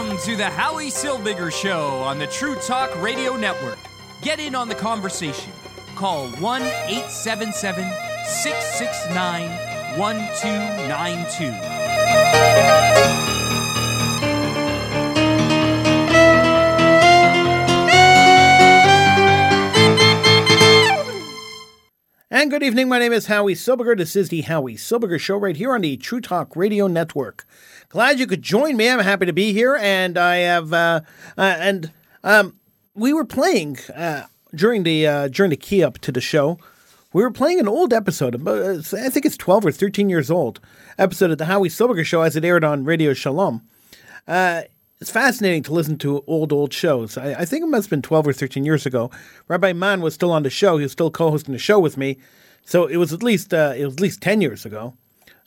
Welcome to the Howie Silbiger Show on the True Talk Radio Network. Get in on the conversation. Call 1 877 669 1292. And good evening. My name is Howie Silbiger. This is the Howie Silbiger Show right here on the True Talk Radio Network. Glad you could join me. I'm happy to be here, and I have uh, uh, and um, we were playing uh, during the uh, during the key up to the show. We were playing an old episode. about- I think it's 12 or 13 years old. Episode of the Howie Silbiger Show as it aired on Radio Shalom. It's fascinating to listen to old, old shows. I, I think it must have been 12 or 13 years ago. Rabbi Mann was still on the show. He was still co-hosting the show with me. So it was at least uh, it was at least 10 years ago,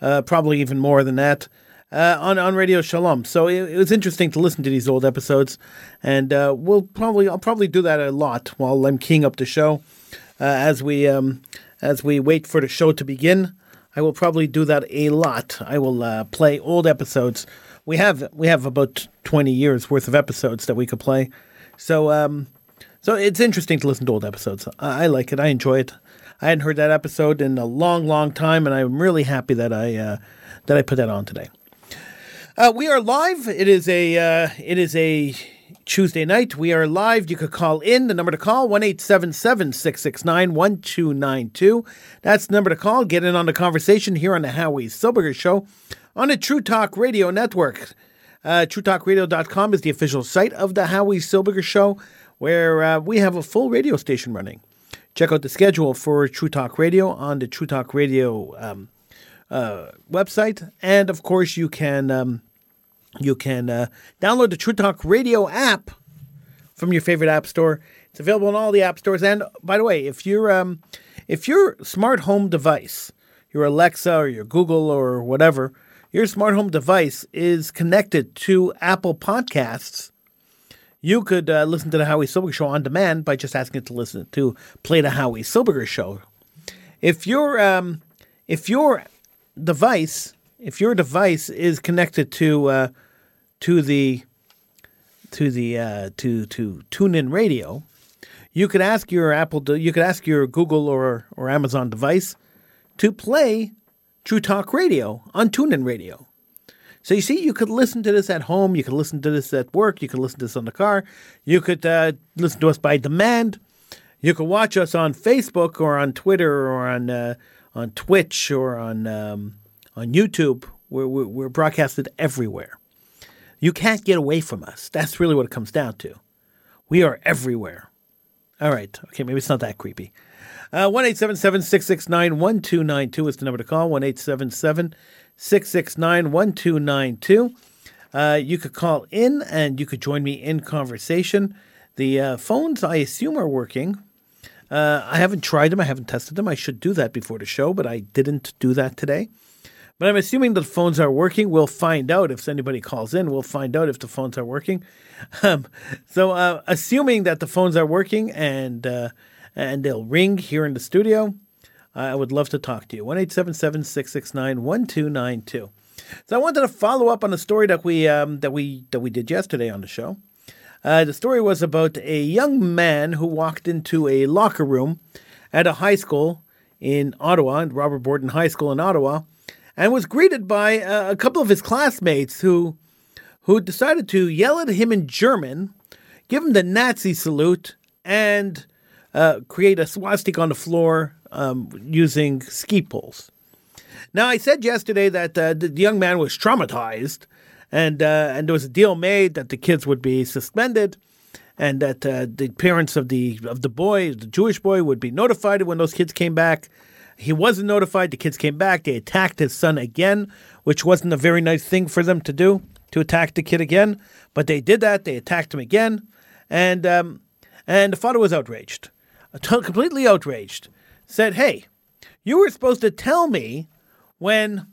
uh, probably even more than that, uh, on, on Radio Shalom. So it, it was interesting to listen to these old episodes. And uh, we'll probably I'll probably do that a lot while I'm keying up the show uh, as we um, as we wait for the show to begin. I will probably do that a lot. I will uh, play old episodes. We have we have about twenty years worth of episodes that we could play, so um, so it's interesting to listen to old episodes. I, I like it. I enjoy it. I hadn't heard that episode in a long, long time, and I'm really happy that I uh, that I put that on today. Uh, we are live. It is a uh, it is a Tuesday night. We are live. You could call in. The number to call one eight seven seven six six nine one two nine two. That's the number to call. Get in on the conversation here on the Howie Silbiger Show on the True Talk Radio Network. Uh, TrueTalkRadio.com is the official site of the Howie Silbiger Show, where uh, we have a full radio station running. Check out the schedule for True Talk Radio on the True Talk Radio um, uh, website, and of course, you can um, you can uh, download the True Talk Radio app from your favorite app store. It's available in all the app stores. And by the way, if your um, if your smart home device, your Alexa or your Google or whatever, your smart home device is connected to Apple Podcasts, you could uh, listen to the Howie Silbiger Show on demand by just asking it to listen to play the Howie Silbiger Show. If your um, if your device if your device is connected to uh, to the to the uh, to to TuneIn Radio, you could ask your Apple you could ask your Google or or Amazon device to play True Talk Radio on TuneIn Radio. So you see, you could listen to this at home, you could listen to this at work, you could listen to this on the car, you could uh, listen to us by demand, you could watch us on Facebook or on Twitter or on uh, on Twitch or on um, on YouTube. We're, we're, we're broadcasted everywhere. You can't get away from us. That's really what it comes down to. We are everywhere. All right. Okay, maybe it's not that creepy. Uh, One eight seven seven six six nine one two nine two is the number to call. One eight seven seven six six nine one two nine two. Uh, you could call in and you could join me in conversation. The uh, phones, I assume, are working. Uh, I haven't tried them. I haven't tested them. I should do that before the show, but I didn't do that today. But I'm assuming the phones are working. We'll find out if anybody calls in. We'll find out if the phones are working. Um, so, uh, assuming that the phones are working and uh, and they'll ring here in the studio, I would love to talk to you. One eight seven seven six six nine one two nine two. So I wanted to follow up on a story that we um, that we that we did yesterday on the show. Uh, the story was about a young man who walked into a locker room at a high school in Ottawa, Robert Borden High School in Ottawa, and was greeted by uh, a couple of his classmates who who decided to yell at him in German, give him the Nazi salute, and uh, create a swastika on the floor um, using ski poles. Now, I said yesterday that uh, the young man was traumatized, and uh, and there was a deal made that the kids would be suspended, and that uh, the parents of the of the boy, the Jewish boy, would be notified when those kids came back. He wasn't notified. The kids came back. They attacked his son again, which wasn't a very nice thing for them to do to attack the kid again. But they did that. They attacked him again, and um, and the father was outraged, completely outraged. Said, "Hey, you were supposed to tell me when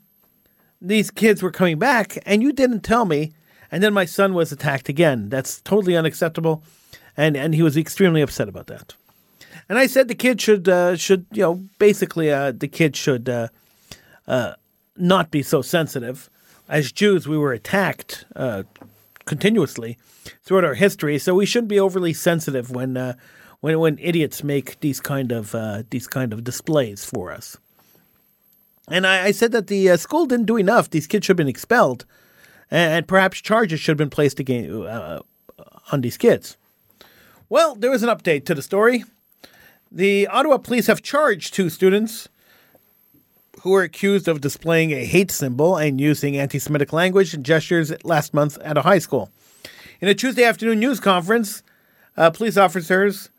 these kids were coming back, and you didn't tell me. And then my son was attacked again. That's totally unacceptable, and and he was extremely upset about that. And I said the kid should uh, should you know basically uh, the kid should uh, uh, not be so sensitive. As Jews, we were attacked uh, continuously throughout our history. So we shouldn't be overly sensitive when uh, when when idiots make these kind of uh, these kind of displays for us. And I, I said that the uh, school didn't do enough. These kids should have been expelled, and, and perhaps charges should have been placed again uh, on these kids. Well, there was an update to the story. The Ottawa police have charged two students who were accused of displaying a hate symbol and using anti Semitic language and gestures last month at a high school. In a Tuesday afternoon news conference, uh, police officers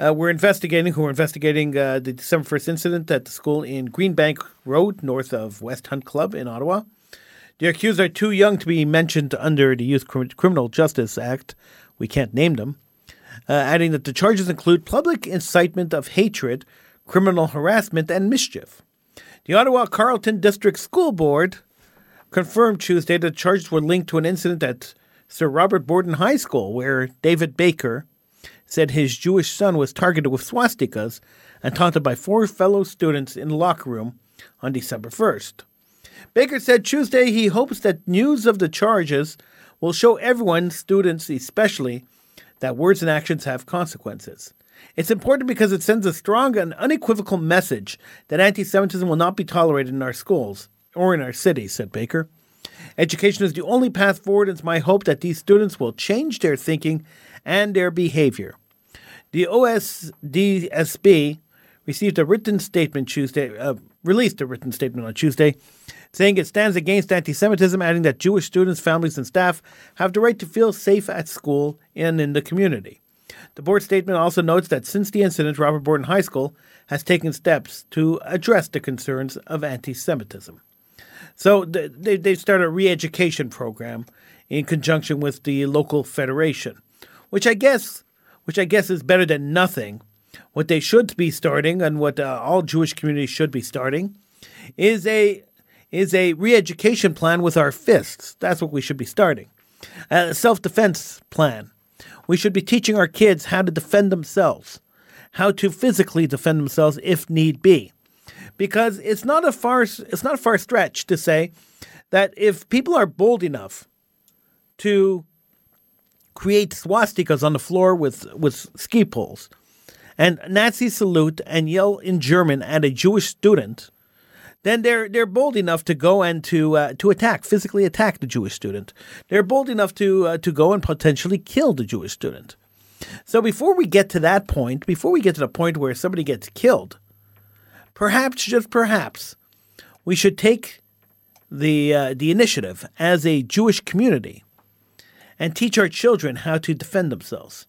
uh, were investigating, who were investigating uh, the December 1st incident at the school in Greenbank Road, north of West Hunt Club in Ottawa. The accused are too young to be mentioned under the Youth Criminal Justice Act. We can't name them. Uh, adding that the charges include public incitement of hatred, criminal harassment, and mischief. The Ottawa Carleton District School Board confirmed Tuesday that the charges were linked to an incident at Sir Robert Borden High School where David Baker said his Jewish son was targeted with swastikas and taunted by four fellow students in the locker room on December 1st. Baker said Tuesday he hopes that news of the charges will show everyone, students especially, that words and actions have consequences. It's important because it sends a strong and unequivocal message that anti Semitism will not be tolerated in our schools or in our cities, said Baker. Education is the only path forward, and it's my hope that these students will change their thinking and their behavior. The OSDSB received a written statement Tuesday, uh, released a written statement on Tuesday, saying it stands against anti Semitism, adding that Jewish students, families, and staff have the right to feel safe at school and in the community. The board statement also notes that since the incident, Robert Borden High School has taken steps to address the concerns of anti Semitism. So they, they started a re education program in conjunction with the local federation, which I guess which I guess is better than nothing. What they should be starting, and what uh, all Jewish communities should be starting, is a is a re-education plan with our fists. That's what we should be starting. A self-defense plan we should be teaching our kids how to defend themselves, how to physically defend themselves if need be. Because it's not a far it's not a far stretch to say that if people are bold enough to create swastikas on the floor with, with ski poles and Nazi salute and yell in German at a Jewish student, then they're they're bold enough to go and to uh, to attack, physically attack the Jewish student. They're bold enough to uh, to go and potentially kill the Jewish student. So before we get to that point, before we get to the point where somebody gets killed, perhaps just perhaps we should take the uh, the initiative as a Jewish community and teach our children how to defend themselves.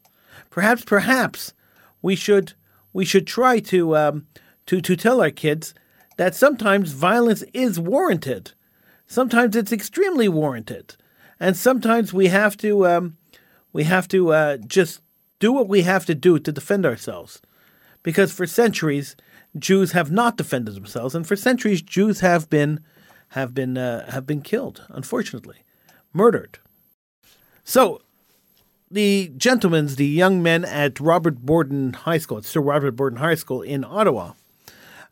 Perhaps perhaps we should we should try to um, to to tell our kids that sometimes violence is warranted. Sometimes it's extremely warranted, and sometimes we have to um, we have to uh, just do what we have to do to defend ourselves, because for centuries Jews have not defended themselves, and for centuries Jews have been have been uh, have been killed, unfortunately, murdered. So the gentlemen, the young men at Robert Borden High School, at Sir Robert Borden High School in Ottawa,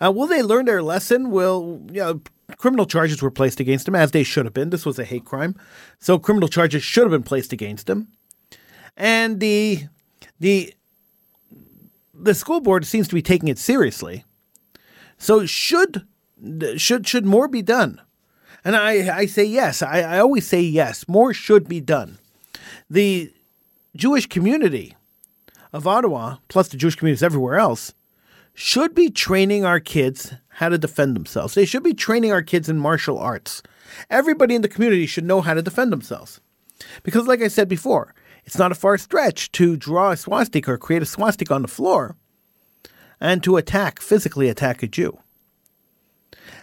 uh, will they learn their lesson? Will you know, criminal charges were placed against him as they should have been. This was a hate crime, so criminal charges should have been placed against him. And the the the school board seems to be taking it seriously. So should should should more be done? And I, I say yes. I, I always say yes. More should be done. The Jewish community of Ottawa, plus the Jewish communities everywhere else, should be training our kids how to defend themselves. They should be training our kids in martial arts. Everybody in the community should know how to defend themselves. Because, like I said before, it's not a far stretch to draw a swastika or create a swastika on the floor and to attack, physically attack a Jew.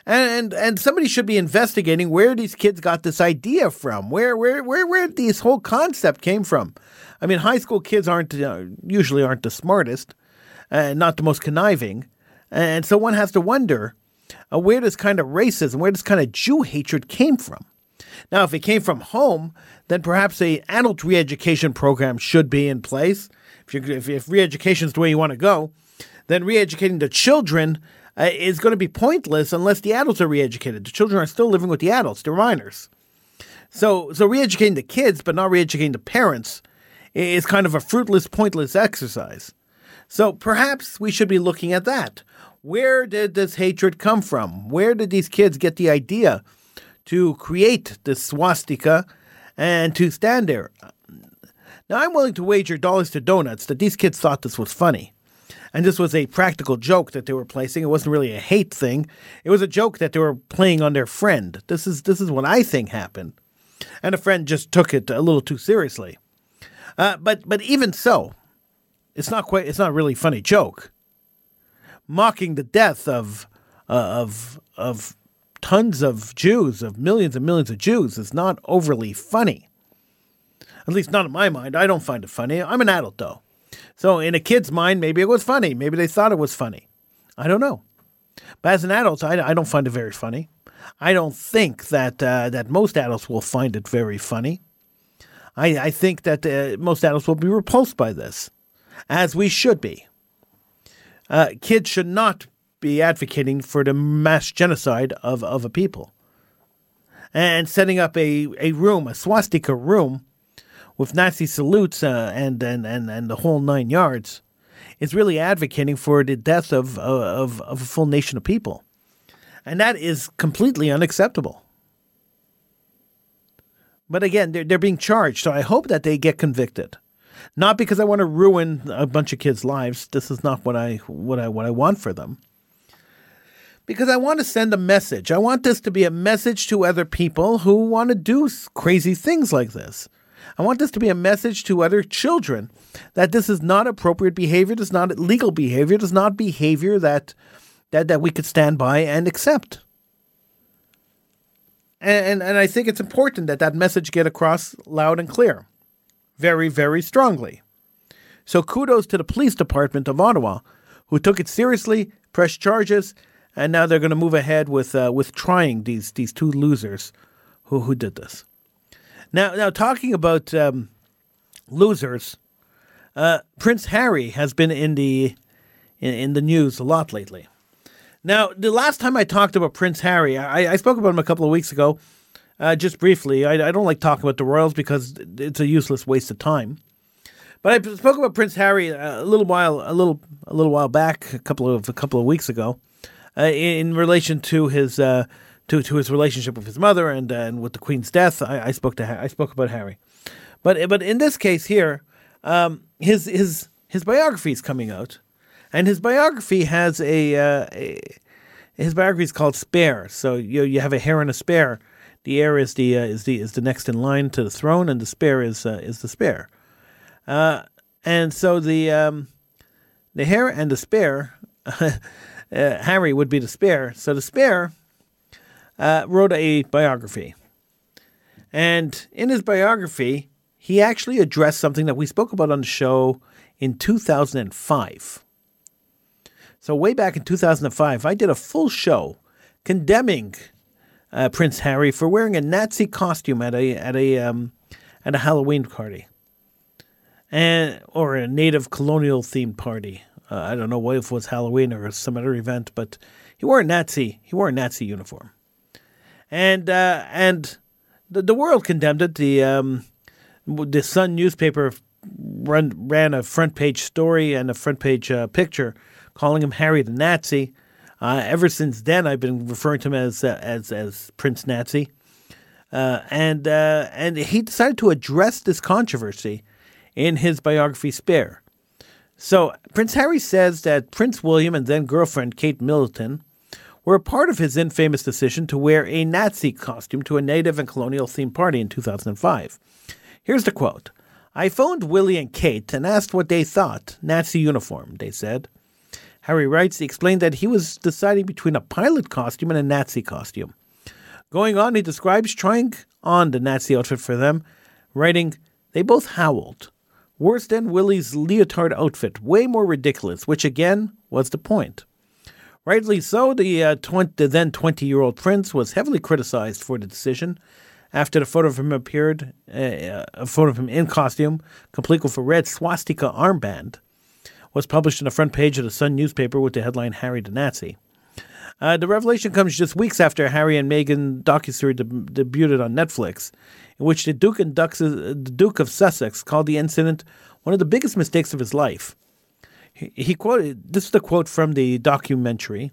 And, and and somebody should be investigating where these kids got this idea from, where where where where this whole concept came from. I mean, high school kids aren't uh, usually aren't the smartest, and not the most conniving. And so one has to wonder uh, where this kind of racism, where this kind of Jew hatred came from. Now, if it came from home, then perhaps a adult re-education program should be in place. If, you, if, if re-education is the way you want to go, then re-educating the children uh, is going to be pointless unless the adults are re-educated. The children are still living with the adults; they're minors. So, so re-educating the kids, but not re-educating the parents, is kind of a fruitless, pointless exercise. So perhaps we should be looking at that. Where did this hatred come from? Where did these kids get the idea to create this swastika and to stand there? Now, I'm willing to wager dollars to donuts that these kids thought this was funny. And this was a practical joke that they were placing. It wasn't really a hate thing. It was a joke that they were playing on their friend. This is this is what I think happened. And a friend just took it a little too seriously. Uh, but but even so, it's not quite. It's not really a funny joke. Mocking the death of uh, of of tons of Jews, of millions and millions of Jews, is not overly funny. At least not in my mind. I don't find it funny. I'm an adult though, so in a kid's mind, maybe it was funny. Maybe they thought it was funny. I don't know. But as an adult, I, I don't find it very funny. I don't think that uh, that most adults will find it very funny. I, I think that uh, most adults will be repulsed by this as we should be. Uh, kids should not be advocating for the mass genocide of, of a people. And setting up a, a room, a swastika room, with Nazi salutes uh, and, and, and, and the whole nine yards, is really advocating for the death of, of, of a full nation of people. And that is completely unacceptable. But again, they're, they're being charged, so I hope that they get convicted. Not because I want to ruin a bunch of kids' lives. This is not what I what I what I want for them. Because I want to send a message. I want this to be a message to other people who want to do crazy things like this. I want this to be a message to other children that this is not appropriate behavior, this is not legal behavior, this is not behavior that that, that we could stand by and accept. And, and, and I think it's important that that message get across loud and clear very, very strongly. So kudos to the police department of Ottawa, who took it seriously, pressed charges, and now they're going to move ahead with uh, with trying these these two losers who who did this. Now, now talking about um, losers, uh, Prince Harry has been in the in, in, the news a lot lately. Now, the last time I talked about Prince Harry, I, I spoke about him a couple of weeks ago uh, just briefly, I, I, don't like talking about the royals because it's a useless waste of time. But I spoke about Prince Harry a little while, a little, a little while back, a couple of a couple of weeks ago, uh, in relation to his uh, to to his relationship with his mother and and with the Queen's death. I, I, spoke to I spoke about Harry, but but in this case here, um, his his his biography is coming out, and his biography has a, uh, a his biography is called Spare. So you you have a hair and a spare the heir is the uh, is the is the next in line to the throne, and the spare is uh, is the spare. Uh, and so the um, the heir and the spare, uh, Harry would be the spare. So the spare uh, wrote a biography, and in his biography, he actually addressed something that we spoke about on the show in 2005. So way back in 2005, I did a full show condemning uh, Prince Harry for wearing a Nazi costume at a at a um, at a Halloween party, and or a native colonial themed party. Uh, I don't know if it was Halloween or some other event, but he wore a Nazi he wore a Nazi uniform, and uh, and the the world condemned it. The um, the Sun newspaper run, ran a front page story and a front page uh, picture calling him Harry the Nazi. Uh, ever since then, I've been referring to him as uh, as as Prince Nazi, uh, and uh, and he decided to address this controversy in his biography Spare. So Prince Harry says that Prince William and then girlfriend Kate Middleton were a part of his infamous decision to wear a Nazi costume to a native and colonial themed party in 2005. Here's the quote. I phoned Willie and Kate and asked what they thought. Nazi uniform, they said. Harry writes, he explained that he was deciding between a pilot costume and a Nazi costume. Going on, he describes trying on the Nazi outfit for them, writing, They both howled. Worse than Willie's leotard outfit, way more ridiculous, which again was the point. Rightly so, the, uh, 20, the then 20 year old prince was heavily criticized for the decision after the photo of him appeared, uh, a photo of him in costume, complete with a red swastika armband was published on the front page of the Sun newspaper with the headline Harry the Nazi. Uh, the revelation comes just weeks after Harry and Meghan docuseries deb- debuted on Netflix, in which the Duke and Dux- the Duke of Sussex called the incident one of the biggest mistakes of his life. He, he quoted this is the quote from the documentary.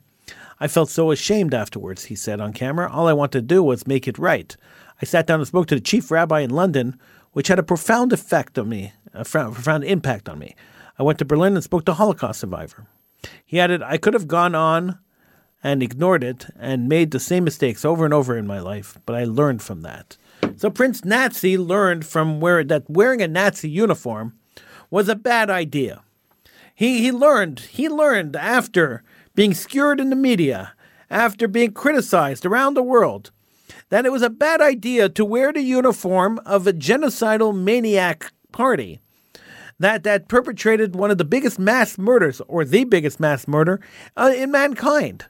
I felt so ashamed afterwards, he said on camera. All I wanted to do was make it right. I sat down and spoke to the chief rabbi in London, which had a profound effect on me, a profound impact on me. I went to Berlin and spoke to Holocaust survivor. He added, I could have gone on and ignored it and made the same mistakes over and over in my life, but I learned from that. So Prince Nazi learned from where that wearing a Nazi uniform was a bad idea. He he learned he learned after being skewered in the media, after being criticized around the world, that it was a bad idea to wear the uniform of a genocidal maniac party that that perpetrated one of the biggest mass murders or the biggest mass murder uh, in mankind.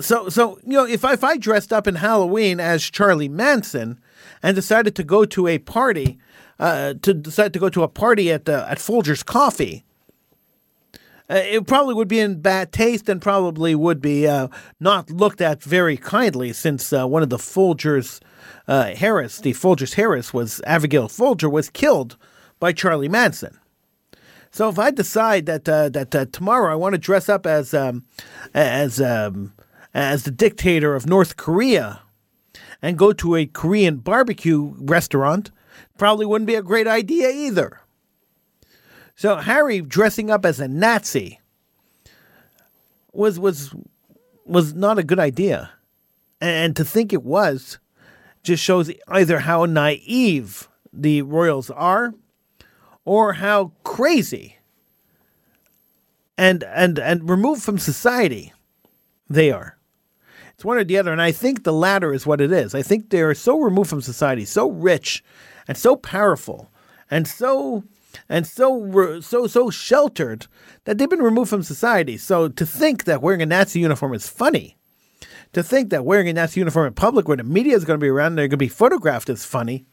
So, so you know, if I, if I dressed up in Halloween as Charlie Manson and decided to go to a party, uh, to decide to go to a party at uh, at Folgers Coffee, uh, it probably would be in bad taste and probably would be uh, not looked at very kindly, since uh, one of the Folgers uh, Harris, the Folgers Harris, was Abigail Folger, was killed by Charlie Manson. So if I decide that that tomorrow I want to dress up as um, as um, as the dictator of North Korea and go to a Korean barbecue restaurant, probably wouldn't be a great idea either. So Harry dressing up as a Nazi was was was not a good idea. And to think it was just shows either how naive the royals are or how crazy and and and removed from society they are. It's one or the other. And I think the latter is what it is. I think they're so removed from society, so rich and so powerful and so and so so so sheltered that they've been removed from society. So to think that wearing a Nazi uniform is funny, to think that wearing a Nazi uniform in public where the media is going to be around and they're going to be photographed is funny,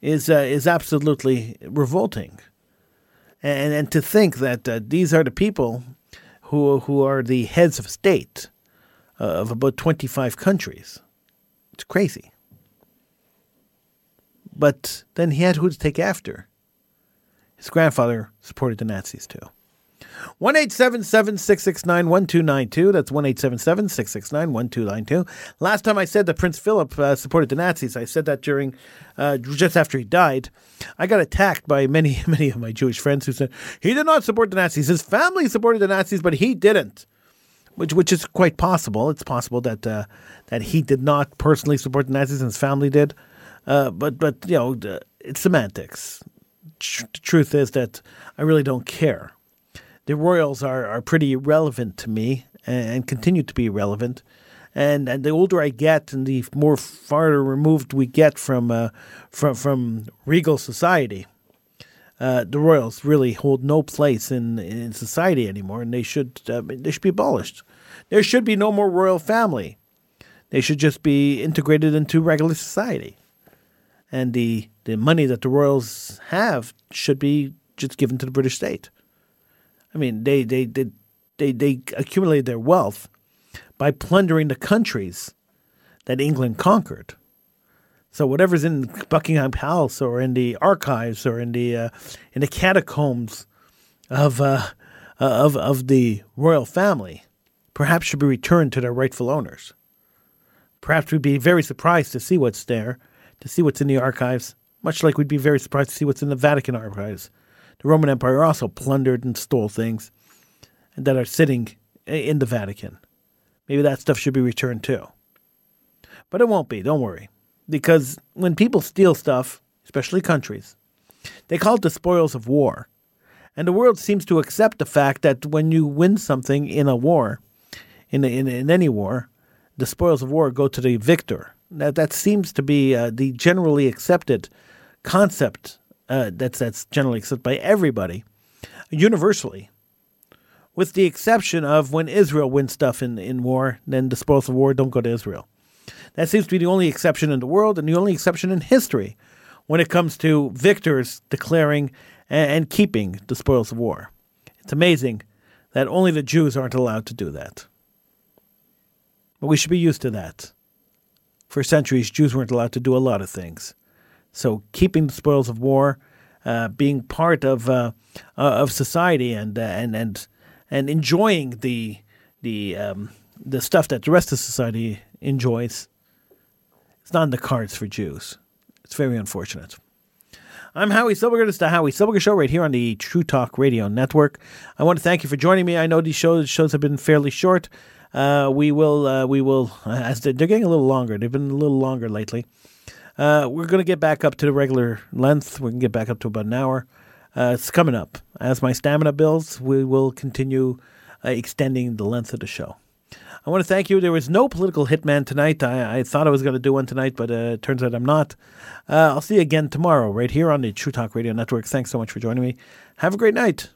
is uh, is absolutely revolting. And and to think that uh, these are the people who who are the heads of state uh, of about 25 countries. It's crazy. But then he had who to take after. His grandfather supported the Nazis too. 1 669 1292. That's 1 669 1292. Last time I said that Prince Philip uh, supported the Nazis, I said that during, uh, just after he died. I got attacked by many, many of my Jewish friends who said he did not support the Nazis. His family supported the Nazis, but he didn't which which is quite possible. It's possible that uh, that he did not personally support the Nazis and his family did, uh, but but you know it's semantics. Tr- the truth is that I really don't care. The royals are are pretty irrelevant to me and, and continue to be irrelevant. And, and the older I get, and the more farther removed we get from uh, from from regal society, uh, the royals really hold no place in, in society anymore, and they should uh, they should be abolished. There should be no more royal family. They should just be integrated into regular society, and the the money that the royals have should be just given to the British state. I mean, they they they they, they accumulated their wealth by plundering the countries that England conquered. So whatever's in Buckingham Palace or in the archives or in the uh, in the catacombs of uh, of of the royal family, perhaps should be returned to their rightful owners. Perhaps we'd be very surprised to see what's there, to see what's in the archives, much like we'd be very surprised to see what's in the Vatican archives. The Roman Empire also plundered and stole things that are sitting in the Vatican. Maybe that stuff should be returned too. But it won't be, don't worry because when people steal stuff, especially countries, they call it the spoils of war. And the world seems to accept the fact that when you win something in a war, in, in, in any war, the spoils of war go to the victor. That, that seems to be uh, the generally accepted concept uh, that's, that's generally accepted by everybody, universally, with the exception of when Israel wins stuff in, in war, then the spoils of war don't go to Israel. That seems to be the only exception in the world and the only exception in history when it comes to victors declaring and, keeping the spoils of war. It's amazing that only the Jews aren't allowed to do that. But we should be used to that. For centuries, Jews weren't allowed to do a lot of things. So keeping the spoils of war, uh, being part of uh, uh, of society, and uh, and and and enjoying the the um, the stuff that the rest of society enjoys, it's not in the cards for Jews. It's very unfortunate. I'm Howie Silbiger. This is the Howie Silbiger Show right here on the True Talk Radio Network. I want to thank you for joining me. I know these shows shows have been fairly short. Uh, we will uh, we will as they're, getting a little longer. They've been a little longer lately. Uh, we're going to get back up to the regular length. We can get back up to about an hour. Uh, it's coming up. As my stamina builds, we will continue uh, extending the length of the show. I want to thank you. There was no political hitman tonight. I, I thought I was going to do one tonight, but uh, it turns out I'm not. Uh, I'll see you again tomorrow, right here on the True Talk Radio Network. Thanks so much for joining me. Have a great night.